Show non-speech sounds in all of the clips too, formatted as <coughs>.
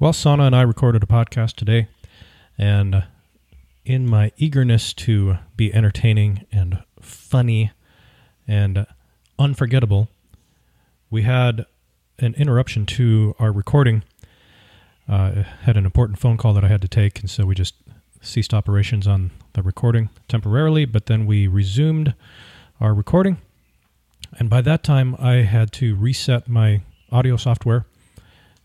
Well, Sana and I recorded a podcast today, and uh, in my eagerness to be entertaining and funny and unforgettable, we had an interruption to our recording. Uh, had an important phone call that I had to take, and so we just ceased operations on the recording temporarily, but then we resumed our recording. And by that time, I had to reset my audio software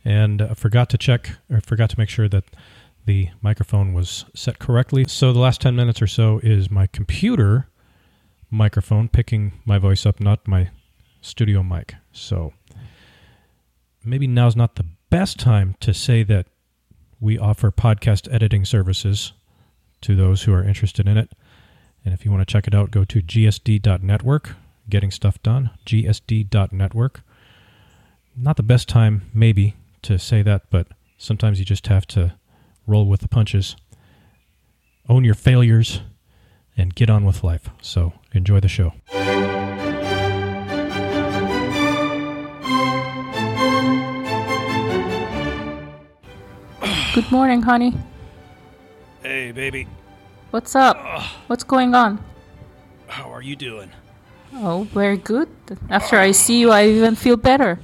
and I forgot to check or forgot to make sure that the microphone was set correctly. So the last 10 minutes or so is my computer microphone picking my voice up, not my studio mic. So maybe now's not the best time to say that we offer podcast editing services to those who are interested in it. And if you want to check it out, go to gsd.network, getting stuff done, gsd.network. Not the best time, maybe, to say that, but sometimes you just have to roll with the punches, own your failures, and get on with life. So enjoy the show. Good morning, honey. Hey, baby. What's up? What's going on? How are you doing? Oh, very good. After I see you, I even feel better.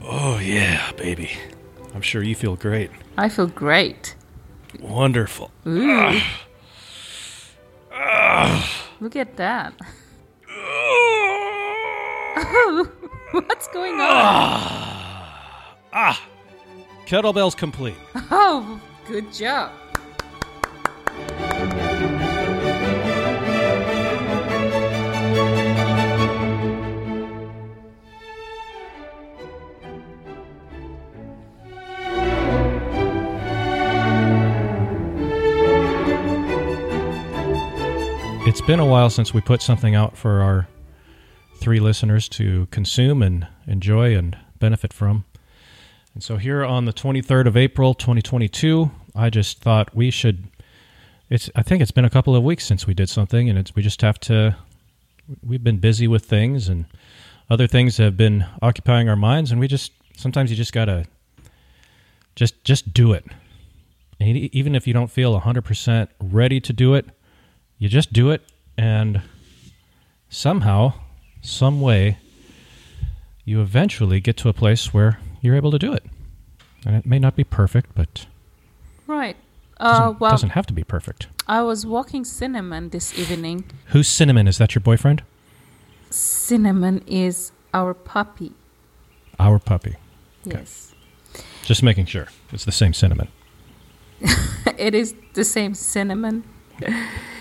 Oh, yeah, baby. I'm sure you feel great. I feel great. Wonderful. Ooh. Ah. Ah. Look at that. Ah. <laughs> What's going on? Ah! Kettlebell's complete. Oh, good job. Been a while since we put something out for our three listeners to consume and enjoy and benefit from. And so here on the 23rd of April, 2022, I just thought we should it's I think it's been a couple of weeks since we did something and it's we just have to we've been busy with things and other things have been occupying our minds and we just sometimes you just got to just just do it. And even if you don't feel 100% ready to do it, you just do it and somehow some way you eventually get to a place where you're able to do it and it may not be perfect but Right. doesn't, Uh, well, doesn't have to be perfect I was walking Cinnamon this evening. who's cinnamon is that your boyfriend Cinnamon is our puppy. our puppy Yes. just making sure it's the same cinnamon <laughs> it is the same cinnamon. <laughs>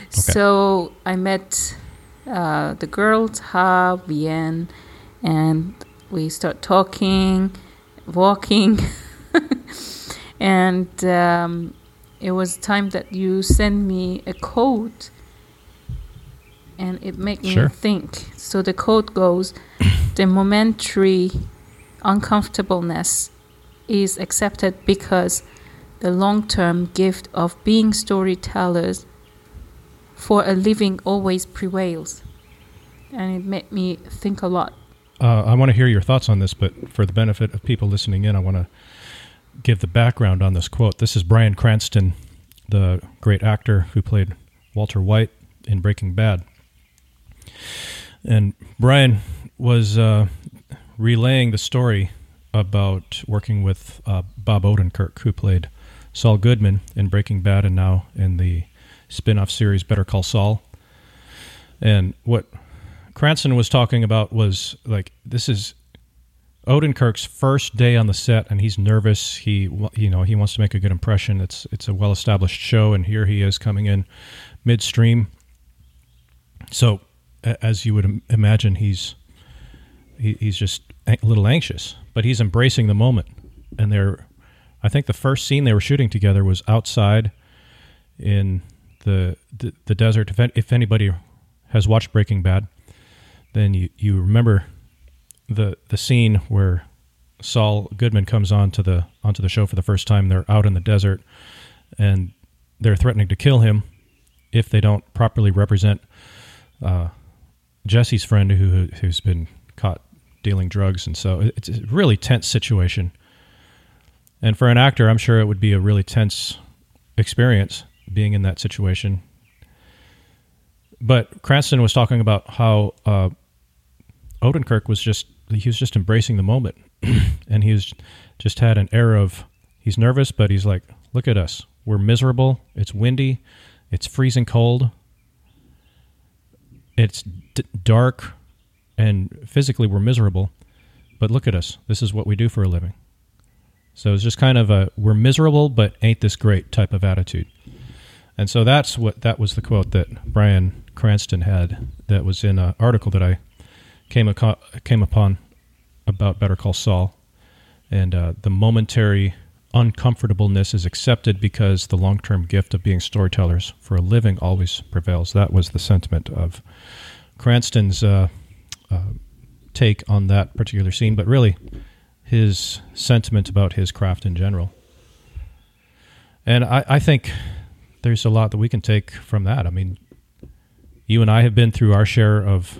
So I met uh, the girls, Ha, Vian, and we start talking, walking, <laughs> and um, it was time that you send me a code, and it made me think. So the code goes: <coughs> the momentary uncomfortableness is accepted because the long term gift of being storytellers for a living always prevails. And it made me think a lot. uh, i want to hear your thoughts on this but for the benefit of people listening in i want to give the background on this quote this is bryan cranston the great actor who played walter white in breaking bad and bryan was uh, relaying the story about working with uh, bob odenkirk who played saul goodman in breaking bad and now in the spin-off series better call saul and what cranston was talking about was like this is Odenkirk's first day on the set, and he's nervous. He, you know, he wants to make a good impression. It's it's a well established show, and here he is coming in midstream. So, as you would imagine, he's he, he's just a little anxious, but he's embracing the moment. And they're, I think the first scene they were shooting together was outside in the the, desert. If, if anybody has watched Breaking Bad, then you, you remember the the scene where Saul Goodman comes onto the onto the show for the first time. They're out in the desert, and they're threatening to kill him if they don't properly represent uh, Jesse's friend who who's been caught dealing drugs, and so it's a really tense situation. And for an actor, I'm sure it would be a really tense experience being in that situation. But Cranston was talking about how uh, Odenkirk was just he was just embracing the moment, <clears throat> and he was just had an air of he's nervous, but he's like, look at us, we're miserable. It's windy, it's freezing cold, it's d- dark, and physically we're miserable. But look at us, this is what we do for a living. So it's just kind of a we're miserable, but ain't this great type of attitude. And so that's what that was the quote that Bryan Cranston had that was in an article that I came aco- came upon about Better Call Saul, and uh, the momentary uncomfortableness is accepted because the long term gift of being storytellers for a living always prevails. That was the sentiment of Cranston's uh, uh, take on that particular scene, but really his sentiment about his craft in general. And I, I think there's a lot that we can take from that. I mean, you and I have been through our share of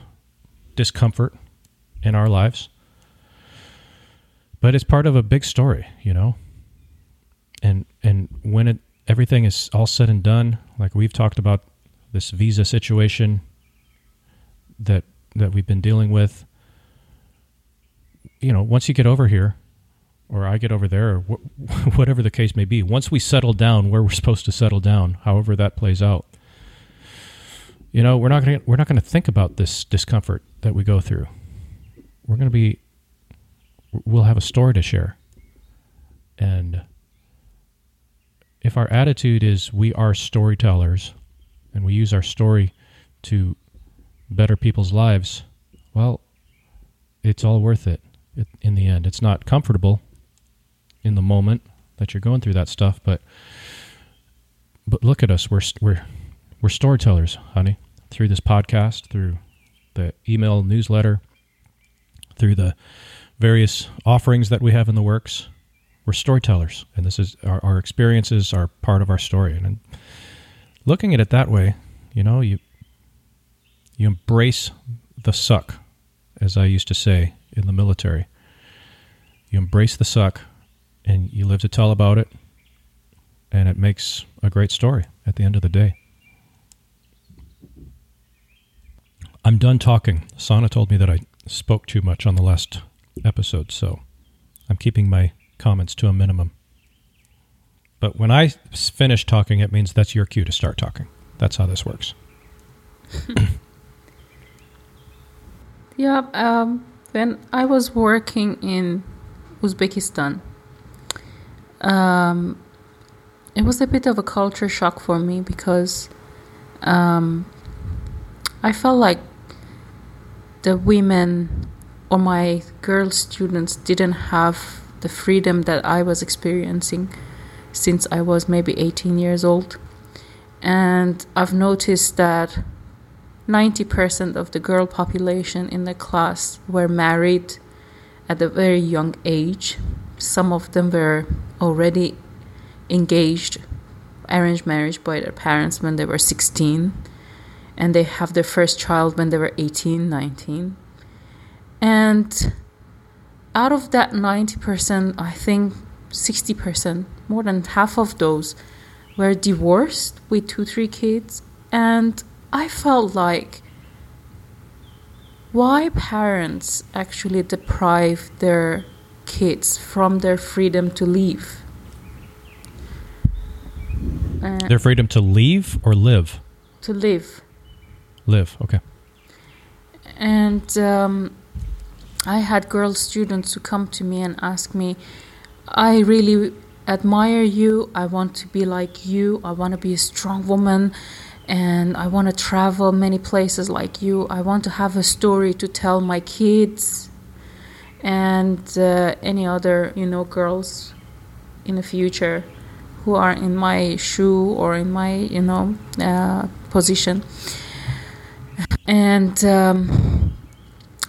discomfort in our lives, but it's part of a big story, you know. And and when it everything is all said and done, like we've talked about this visa situation that that we've been dealing with, you know, once you get over here, or I get over there, or wh- <laughs> whatever the case may be, once we settle down where we're supposed to settle down, however that plays out, you know, we're not going to we're not going to think about this discomfort that we go through. We're going to be we'll have a story to share. And if our attitude is we are storytellers and we use our story to better people's lives, well, it's all worth it in the end. It's not comfortable in the moment that you're going through that stuff, but but look at us. We're we're we're storytellers, honey. Through this podcast, through the email newsletter, through the various offerings that we have in the works, we're storytellers, and this is our, our experiences are part of our story. And looking at it that way, you know, you you embrace the suck, as I used to say in the military. You embrace the suck, and you live to tell about it, and it makes a great story at the end of the day. I'm done talking. Sana told me that I spoke too much on the last episode, so I'm keeping my comments to a minimum. But when I finish talking, it means that's your cue to start talking. That's how this works. <coughs> yeah, um, when I was working in Uzbekistan, um, it was a bit of a culture shock for me because um, I felt like the women or my girl students didn't have the freedom that I was experiencing since I was maybe 18 years old. And I've noticed that 90% of the girl population in the class were married at a very young age. Some of them were already engaged, arranged marriage by their parents when they were 16, and they have their first child when they were 18, 19. And out of that 90%, I think 60%, more than half of those, were divorced with two, three kids. And I felt like why parents actually deprive their kids from their freedom to leave. Uh, their freedom to leave or live? To live. Live, okay. And um, I had girl students who come to me and ask me, I really admire you. I want to be like you. I want to be a strong woman and I want to travel many places like you. I want to have a story to tell my kids and uh, any other, you know, girls in the future who are in my shoe or in my, you know, uh, position. And um,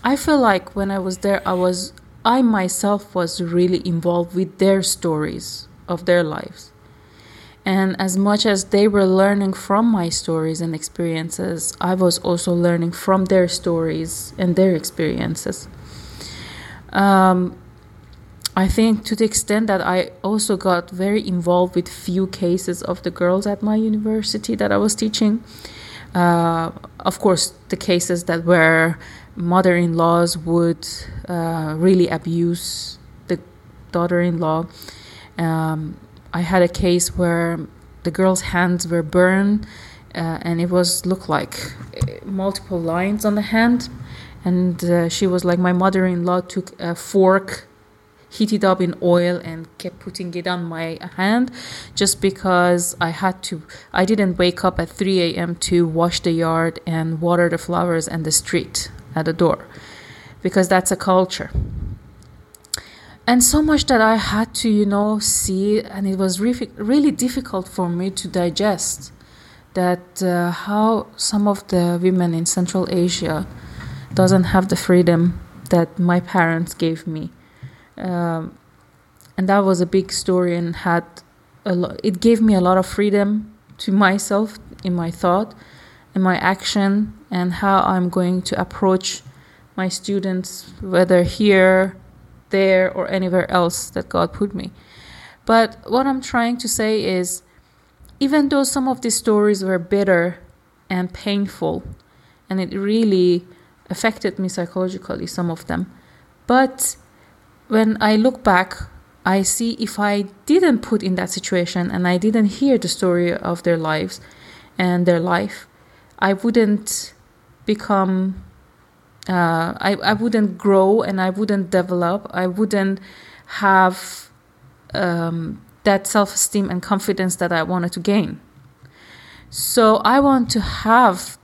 I feel like when I was there, I was I myself was really involved with their stories of their lives. And as much as they were learning from my stories and experiences, I was also learning from their stories and their experiences. Um, I think to the extent that I also got very involved with few cases of the girls at my university that I was teaching. Uh, of course, the cases that were mother-in-laws would uh, really abuse the daughter-in-law. Um, I had a case where the girl's hands were burned, uh, and it was looked like uh, multiple lines on the hand. And uh, she was like, my mother-in-law took a fork heated up in oil and kept putting it on my hand just because I had to. I didn't wake up at 3 a.m. to wash the yard and water the flowers and the street at the door because that's a culture. And so much that I had to, you know, see, and it was really, really difficult for me to digest that uh, how some of the women in Central Asia doesn't have the freedom that my parents gave me. Um, and that was a big story and had a it gave me a lot of freedom to myself in my thought in my action and how i'm going to approach my students whether here there or anywhere else that god put me. But what i'm trying to say is even though some of these stories were bitter and painful and it really affected me psychologically some of them but when I look back, I see if I didn't put in that situation and I didn't hear the story of their lives and their life, I wouldn't become, uh, I, I wouldn't grow and I wouldn't develop. I wouldn't have um, that self esteem and confidence that I wanted to gain. So I want to have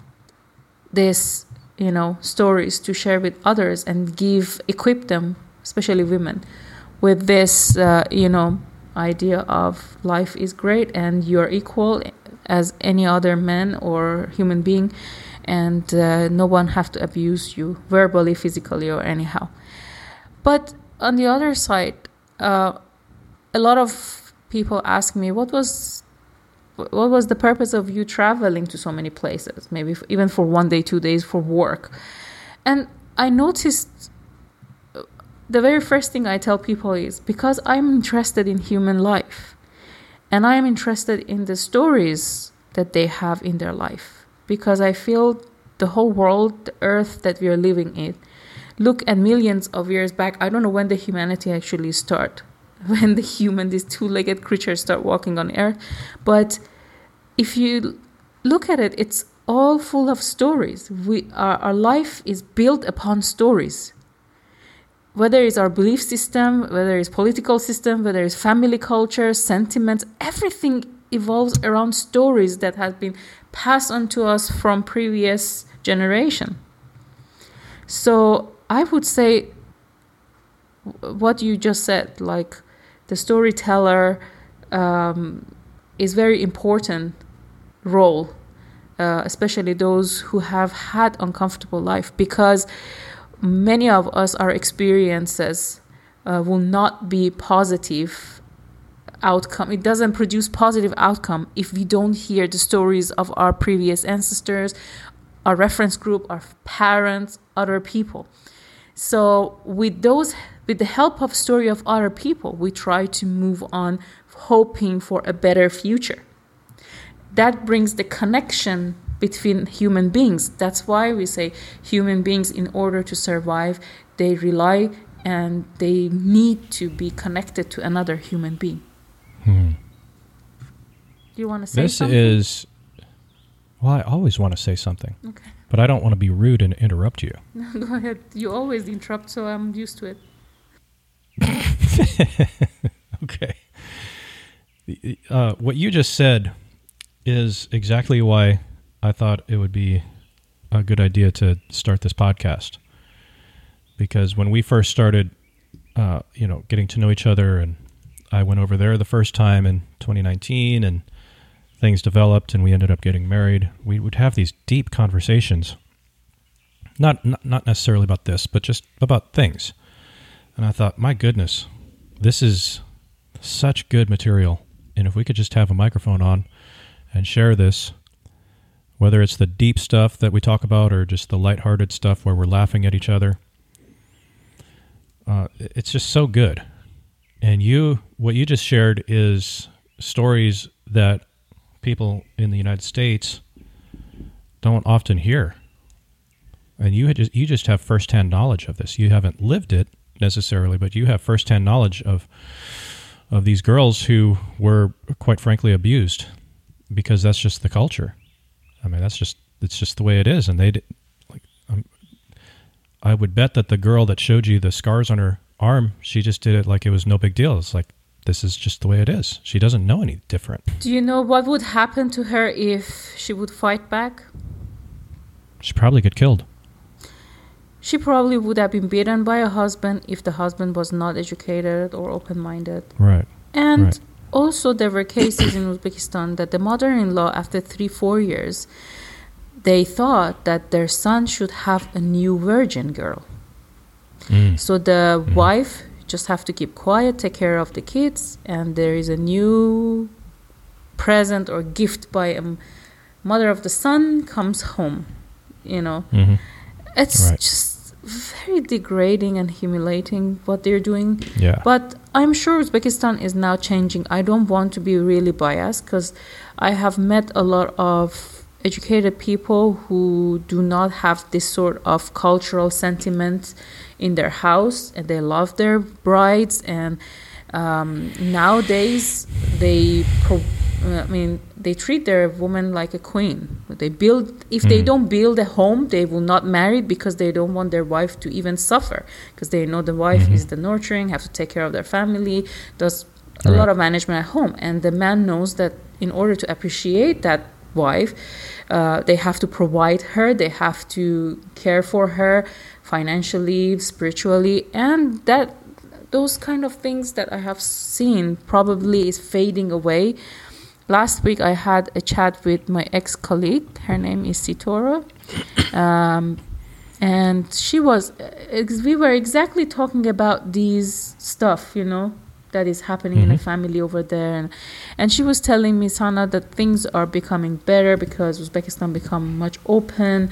this, you know, stories to share with others and give, equip them especially women, with this, uh, you know, idea of life is great and you're equal as any other man or human being, and uh, no one have to abuse you verbally, physically, or anyhow. But on the other side, uh, a lot of people ask me, what was what was the purpose of you traveling to so many places? Maybe even for one day two days for work. And i noticed uh, the very first thing I tell people is because I'm interested in human life and I am interested in the stories that they have in their life because I feel the whole world, the earth that we are living in, look at millions of years back. I don't know when the humanity actually start, <laughs> when the human, these two-legged creatures start walking on earth, but if you look at it, it's all full of stories. We our, our life is built upon stories whether it's our belief system, whether it's political system, whether it's family culture, sentiments, everything evolves around stories that have been passed on to us from previous generation. So I would say what you just said, like the storyteller um, is very important role, uh, especially those who have had uncomfortable life because many of us, our experiences uh, will not be positive outcome. It doesn't produce positive outcome if we don't hear the stories of our previous ancestors, our reference group, our parents, other people. So with those with the help of story of other people, we try to move on hoping for a better future. That brings the connection between human beings. That's why we say human beings, in order to survive, they rely and they need to be connected to another human being. Hmm. Do you want to say something? this something? is well i always want to say something okay but i don't want to be rude and interrupt you <laughs> go ahead you always interrupt so i'm used to it <laughs> okay uh, what you just said is exactly why I thought it would be a good idea to start this podcast because when we first started, uh, you know, getting to know each other, and I went over there the first time in 2019, and things developed, and we ended up getting married. We would have these deep conversations, not not, not necessarily about this, but just about things. And I thought, my goodness, this is such good material, and if we could just have a microphone on and share this whether it's the deep stuff that we talk about or just the lighthearted stuff where we're laughing at each other. Uh, it's just so good. and you what you just shared is stories that people in the United States don't often hear. And you just, you just have firsthand knowledge of this. You haven't lived it necessarily, but you have firsthand knowledge of of these girls who were quite frankly abused because that's just the culture. I mean, that's just it's just the way it is, and they did, like. Um, I would bet that the girl that showed you the scars on her arm, she just did it like it was no big deal. It's like this is just the way it is. She doesn't know any different. Do you know what would happen to her if she would fight back? She'd probably get killed. She probably would have been beaten by a husband if the husband was not educated or open minded. Right. And Right. also, there were cases in Uzbekistan that the mother in law, after three, four years, they thought that their son should have a new virgin girl. Mm. So the wife just have to keep quiet, take care of the kids, and there is a new present or gift by a mother of the son comes home. You know, hmm it's Right. just very degrading and humiliating what they're doing. Yeah. But I'm sure Uzbekistan is now changing. I don't want to be really biased because I have met a lot of educated people who do not have this sort of cultural sentiment in their house and they love their brides and um, nowadays they pro- I mean they treat their woman like a queen. They build if they Mhm. don't build a home, they will not marry because they don't want their wife to even suffer because they know the wife Mhm. is the nurturing, have to take care of their family, does a Right. lot of management at home, and the man knows that in order to appreciate that wife, uh, they have to provide her, they have to care for her financially, spiritually, and that those kind of things that I have seen probably is fading away. Last week I had a chat with my ex colleague. Her name is Sitora. Um, and she was, we were exactly talking about these stuff, you know, that is happening in a family over there. And, and she was telling me, Sana, that things are becoming better because Uzbekistan become much open.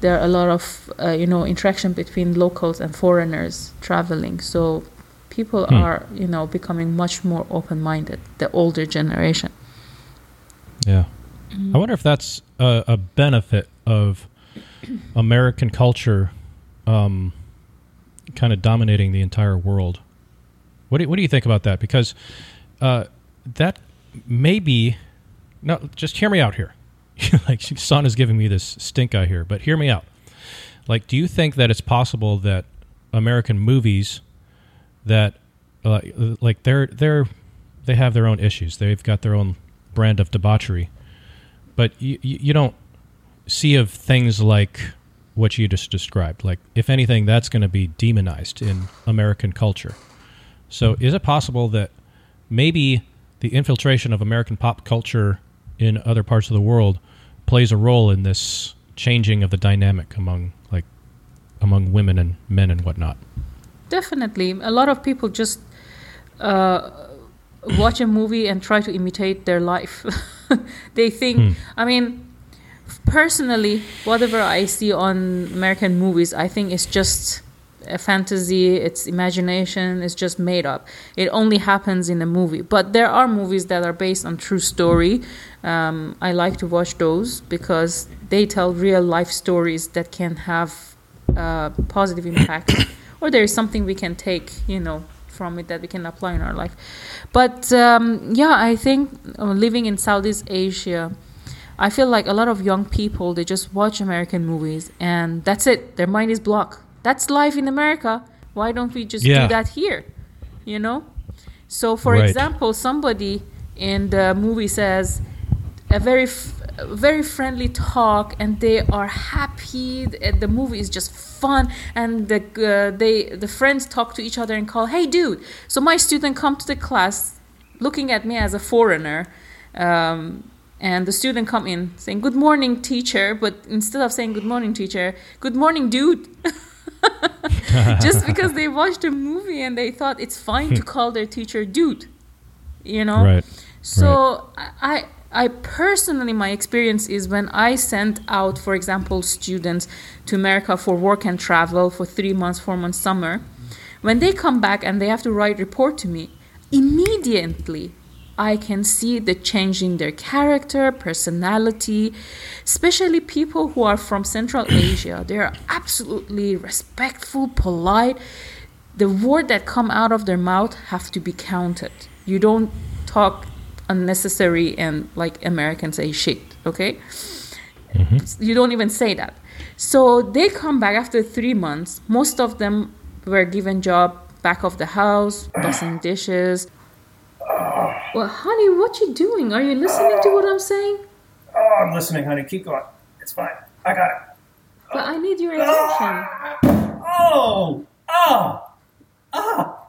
There are a lot of, uh, you know, interaction between locals and foreigners traveling. So people Hmm. are, you know, becoming much more open-minded, the older generation. Yeah. I wonder if that's a, a benefit of American culture um, kind of dominating the entire world. What do, you- what do you think about that? Because uh, that may be. No, just hear me out here. <laughs> like, Son is giving me this stink eye here, but hear me out. Like, do you think that it's possible that American movies that uh, like they're they're they have their own issues. They've got their own brand of debauchery, but you you don't see of things like what you just described. Like, if anything, that's going to be demonized in American culture. So, is it possible that maybe the infiltration of American pop culture in other parts of the world plays a role in this changing of the dynamic among like among women and men and whatnot? Definitely. A lot of people just uh, watch a movie and try to imitate their life. <laughs> they think, Hmm. I mean, personally, whatever I see on American movies, I think it's just a fantasy, it's imagination, it's just made up. It only happens in a movie. But there are movies that are based on true story. Um, I like to watch those because they tell real life stories that can have uh, positive impact, <coughs> or there is something we can take, you know, from it that we can apply in our life. But um, yeah, I think uh, living in Southeast Asia, I feel like a lot of young people they just watch American movies and that's it. Their mind is blocked. That's life in America. Why don't we just Yeah. do that here? You know. So, for Right. example, somebody in the movie says a very f- very friendly talk and they are happy. The, the movie is just fun and the uh, they the friends talk to each other and call hey dude. So my student come to the class looking at me as a foreigner um, and the student come in saying good morning teacher but instead of saying good morning teacher good morning dude. <laughs> Just because they watched a movie and they thought it's fine to <laughs> call their teacher dude you know? Right. so I, I personally, my experience is when I sent out, for example, students to America for work and travel for three months, four months, summer. When they come back and they have to write report to me, immediately I can see the change in their character, personality, especially people who are from Central Asia. They are absolutely respectful, polite. The word that come out of their mouth have to be counted. You don't talk unnecessary and like Americans say shit, okay? Mm-hmm. You don't even say that. So they come back after three months. Most of them were given job back of the house, washing dishes, well, honey, what you doing? Are you listening to what I'm saying? Oh, I'm listening, honey. Keep going. It's fine. I got it. But I need your attention. Oh, oh, oh.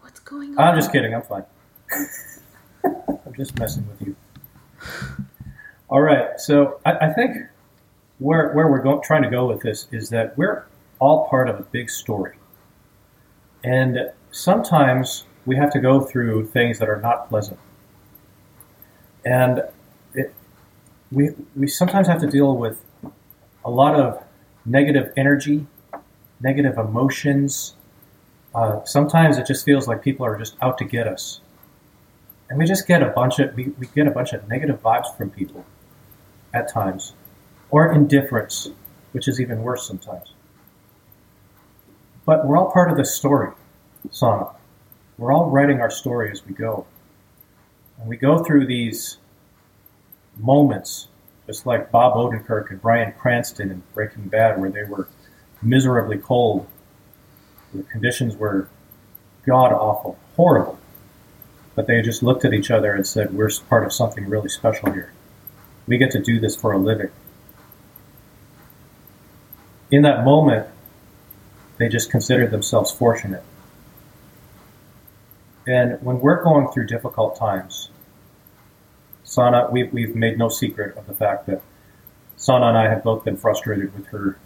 What's going on? I'm just kidding. I'm fine. <laughs> I'm just messing with you. All right. So I, I think where where we're go- trying to go with this is that we're all part of a big story, and sometimes we have to go through things that are not pleasant. And it, we, we sometimes have to deal with a lot of negative energy, negative emotions. Uh, sometimes it just feels like people are just out to get us. And we just get a bunch of we, we get a bunch of negative vibes from people at times. Or indifference, which is even worse sometimes. But we're all part of this story, Sana. We're all writing our story as we go. And we go through these moments, just like Bob Odenkirk and Bryan Cranston in Breaking Bad, where they were miserably cold. The conditions were god awful, horrible. But they just looked at each other and said, We're part of something really special here. We get to do this for a living. In that moment, they just considered themselves fortunate and when we're going through difficult times, Sana, we, we've made no secret of the fact that Sana and I have both been frustrated with her,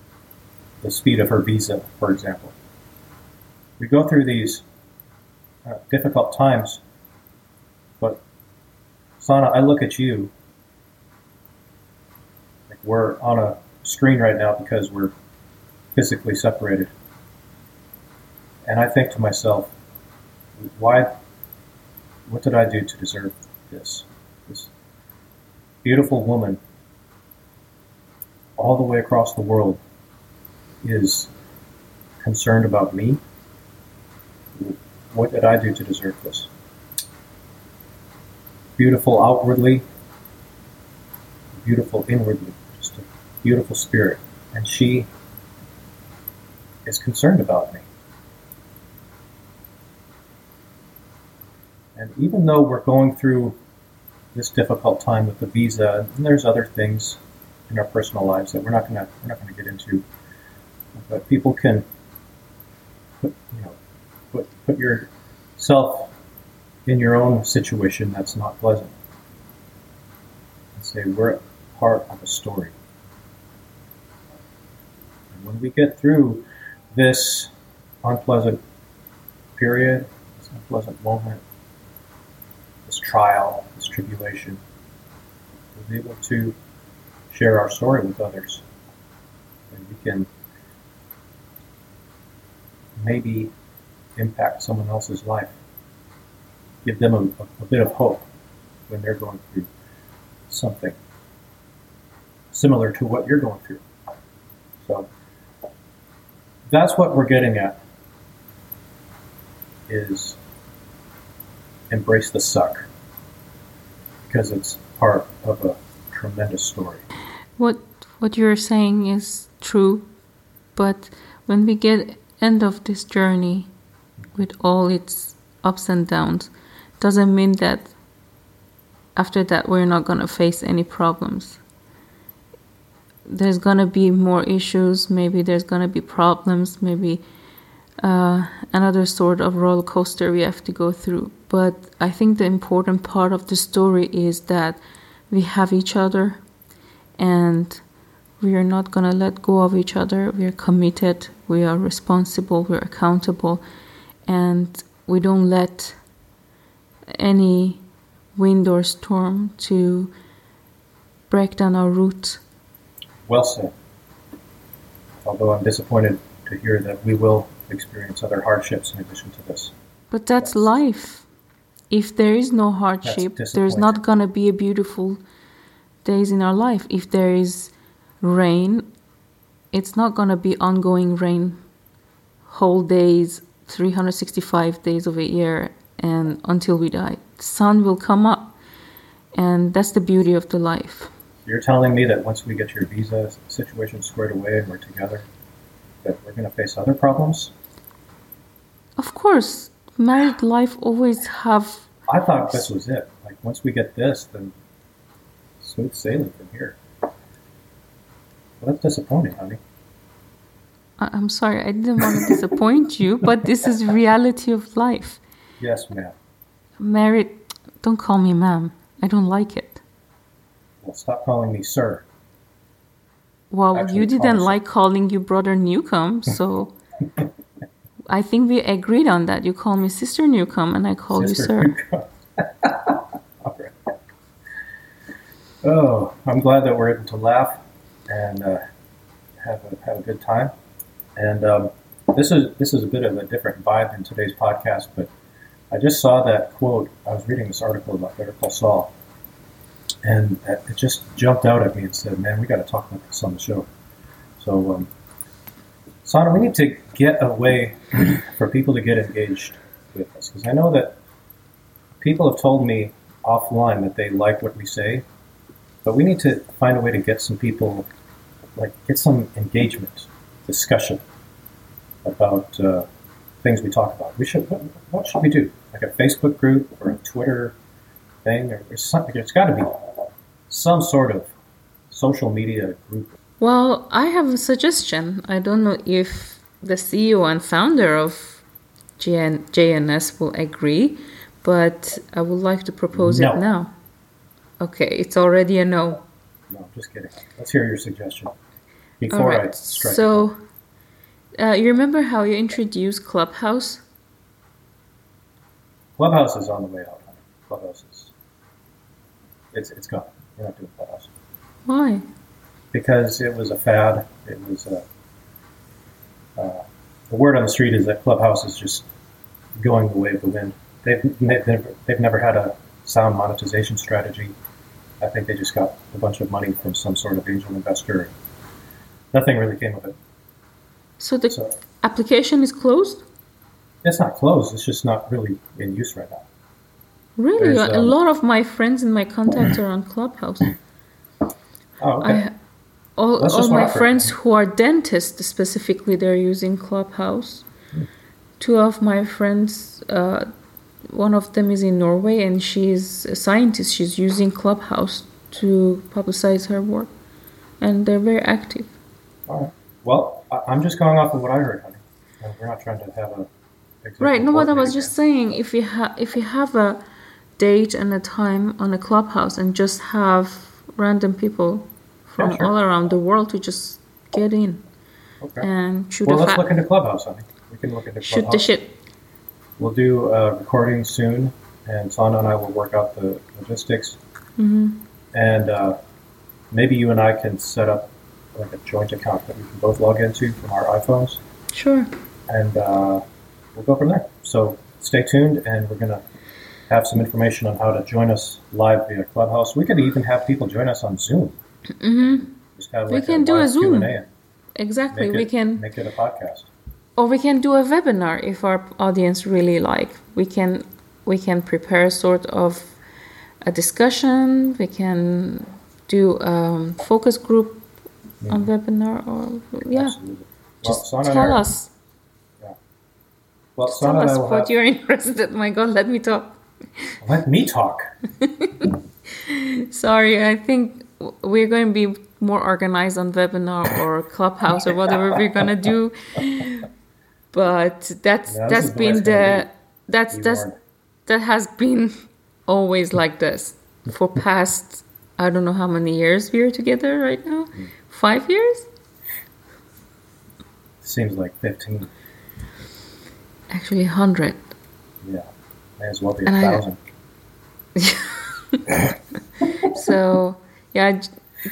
the speed of her visa, for example. We go through these uh, difficult times, Sana, I look at you. Like we're on a screen right now because we're physically separated. And I think to myself, why, what did I do to deserve this? This beautiful woman all the way across the world is concerned about me. What did I do to deserve this? Beautiful outwardly, beautiful inwardly, just a beautiful spirit. And she is concerned about me. And even though we're going through this difficult time with the visa, and there's other things in our personal lives that we're not gonna we're not gonna get into, but people can put you know put put yourself in your own situation that's not pleasant and say we're part of a story. And when we get through this unpleasant period, this unpleasant moment, this trial, this tribulation, we'll be able to share our story with others. And we can maybe impact someone else's life, give them a, a bit of hope when they're going through something similar to what you're going through. So that's what we're getting at is embrace the suck because it's part of a tremendous story. What what you're saying is true, but when we get end of this journey with all its ups and downs, doesn't mean that after that we're not going to face any problems. There's going to be more issues, maybe there's going to be problems, maybe uh, another sort of roller coaster we have to go through. But I think the important part of the story is that we have each other and we are not going to let go of each other. We are committed, we are responsible, we're accountable, and we don't let any wind or storm to break down our roots. Well said. Although I'm disappointed to hear that we will experience other hardships in addition to this. But that's life. If there is no hardship, there's not gonna be a beautiful days in our life. If there is rain, it's not gonna be ongoing rain whole days, 365 days of a year, and until we die. Sun will come up, and that's the beauty of the life. You're telling me that once we get your visa situation squared away and we're together, that we're going to face other problems? Of course, married life always have I thought this was it. Like once we get this, then smooth sailing from here. Well, that's disappointing, honey. I'm sorry, I didn't want to disappoint you, but this is reality of life. Yes, ma'am. Married, don't call me ma'am. I don't like it. Well, stop calling me sir. Well, Actually, you didn't like calling you brother Newcomb, <laughs> so I think we agreed on that. You call me sister Newcomb, and I call you sir. <laughs> Oh, I'm glad that we're able to laugh and uh, have a, have a good time. And um, this is this is a bit of a different vibe than today's podcast, but I just saw that quote. I was reading this article about Better Call Saul, and it just jumped out at me and said, "Man, we got to talk about this on the show." So, um, Sana, we need to get a way <clears throat> for people to get engaged with us because I know that people have told me offline that they like what we say, but we need to find a way to get some people, like get some engagement, discussion about uh, things we talk about. We should. What, what should we do? Like a Facebook group or a Twitter thing, or, or something? There's got to be some sort of social media group. Well, I have a suggestion. I don't know if the CEO and founder of JN, JNS will agree, but I would like to propose No. it now. Okay, it's already a no. No, just kidding. Let's hear your suggestion before I strike. So, uh, you remember how you introduced Clubhouse? Clubhouse is on the way out. honey. Clubhouse is. It's it's gone. We're not doing Clubhouse Why? because it was a fad. It was a. Uh, the word on the street is that Clubhouse is just going the way of the wind. They've they've never, they've never had a sound monetization strategy. I think they just got a bunch of money from some sort of angel investor. Nothing really came of it. So the So application is closed? it's not closed. It's just not really in use right now. Really? A um, lot of my friends and my contacts are on Clubhouse. <coughs> Oh, okay. I, all, all my what I've heard. friends who are dentists specifically, they're using Clubhouse. Two of my friends, uh, one of them is in Norway and she's a scientist. She's using Clubhouse to publicize her work, and they're very active. All right. Well, I, I'm just going off of what I heard, honey. We're not trying to have a. Right. No, what I was just saying, if you have if you have a date and a time on a clubhouse and just have random people from Yeah, sure. all around the world to just get in. Okay. and shoot Well, let's fa- look into Clubhouse, honey. We can look into shoot the shit. We'll do a recording soon, and Sana and I will work out the logistics. hmm And uh, maybe you and I can set up like a joint account that we can both log into from our iPhones, Sure. and uh, we'll go from there. So stay tuned, and we're gonna have some information on how to join us live via Clubhouse. We could even have people join us on Zoom. Mm-hmm. We can do a Zoom. Q&A Exactly. make we it, can, make it a podcast. or we can do a webinar if our audience really like. We can, we can prepare sort of a discussion. We can do a focus group on webinar, or yeah. Absolutely. Just and tell I- us. Well, Tell Sana and us what have, you're <laughs> interested. My God, let me talk. let me talk. <laughs> Sorry, I think we're going to be more organized on webinar or clubhouse or whatever we're gonna do. But that's Yeah, that's is the way been the that's that's warned. that has been always like this for past I don't know how many years we are together right now. Mm. Five years? Seems like 15. Actually, hundred. Yeah. May as well be a And I- thousand. <laughs> So yeah,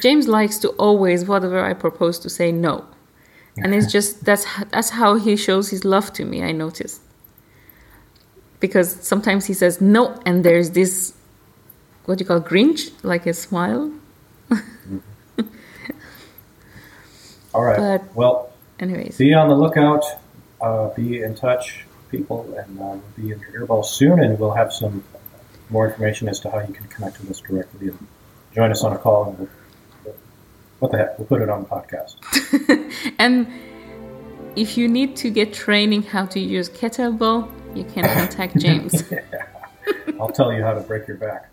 James likes to always whatever I propose to say no, and it's just that's that's how he shows his love to me. I noticed. because sometimes he says no, and there's this what do you call Grinch, like a smile. Mm-hmm. All right. But- well, Anyways, be on the lookout. Uh, be in touch, people, and uh, be in your earballs soon, and we'll have some more information as to how you can connect with us directly and join us on a call. And we'll, what the heck? We'll put it on the podcast. <laughs> and if you need to get training how to use kettlebell, you can contact <laughs> James. I'll tell you how to break your back.